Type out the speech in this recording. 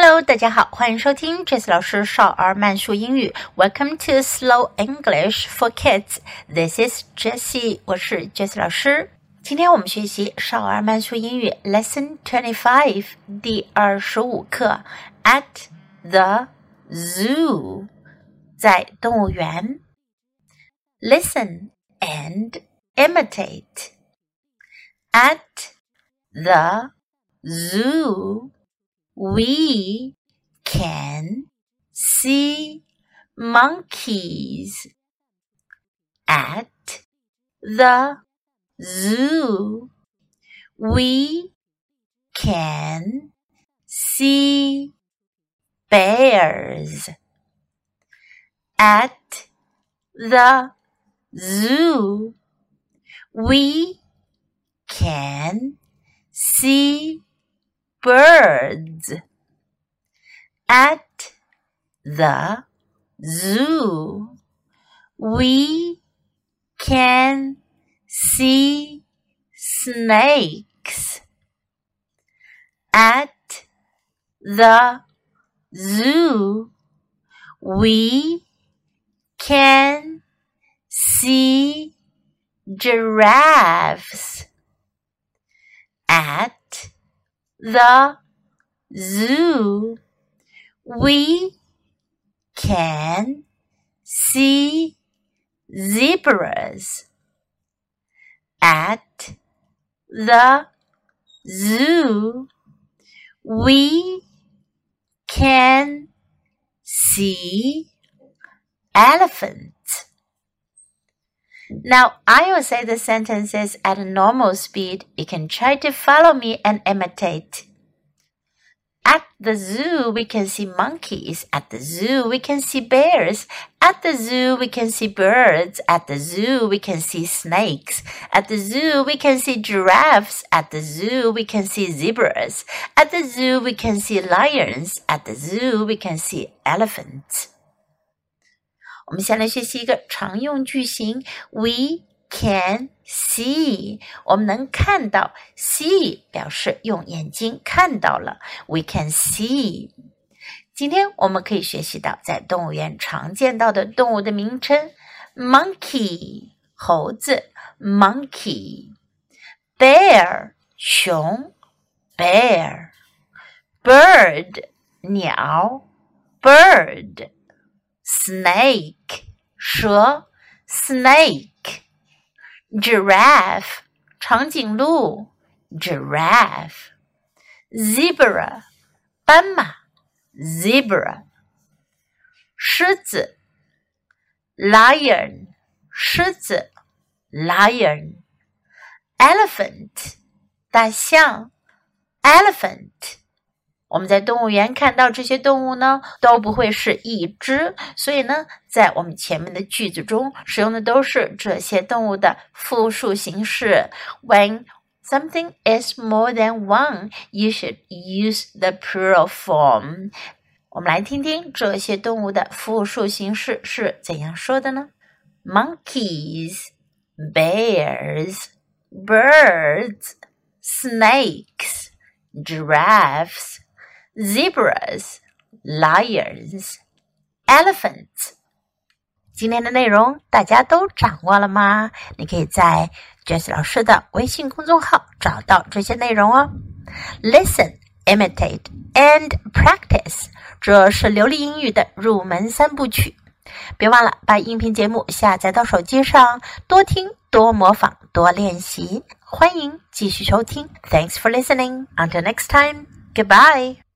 Hello，大家好，欢迎收听 Jessie 老师少儿慢速英语。Welcome to Slow English for Kids. This is Jessie，我是 Jessie 老师。今天我们学习少儿慢速英语 Lesson Twenty Five 第二十五课 the Zoo，在动物园。Listen and imitate. At the zoo we can see monkeys at the zoo. We can see bears at the zoo. We can see birds at the zoo. We can see snakes at the zoo. We can see giraffes at the zoo, we can see zebras. At the zoo, we can see elephants. Now, I will say the sentences at a normal speed. You can try to follow me and imitate. At the zoo, we can see monkeys. At the zoo, we can see bears. At the zoo, we can see birds. At the zoo, we can see snakes. At the zoo, we can see giraffes. At the zoo, we can see zebras. At the zoo, we can see lions. At the zoo, we can see elephants. 我们先来学习一个常用句型：We can see，我们能看到，see 表示用眼睛看到了，we can see。今天我们可以学习到在动物园常见到的动物的名称：monkey 猴子，monkey；bear 熊；bear；bird 鸟；bird。snake 蛇，snake giraffe 长颈鹿，giraffe zebra 斑马，zebra 狮子，lion 狮子，lion elephant 大象，elephant。 我们在动物园看到这些动物呢，都不会是一只，所以呢，在我们前面的句子中使用的都是这些动物的复数形式。When something is more than one, you should use the plural form。我们来听听这些动物的复数形式是怎样说的呢？Monkeys, bears, birds, snakes, giraffes. Zebras, lions, elephants。今天的内容大家都掌握了吗？你可以在 Jess 老师的微信公众号找到这些内容哦。Listen, imitate and practice，这是流利英语的入门三部曲。别忘了把音频节目下载到手机上，多听、多模仿、多练习。欢迎继续收听。Thanks for listening. Until next time. Goodbye.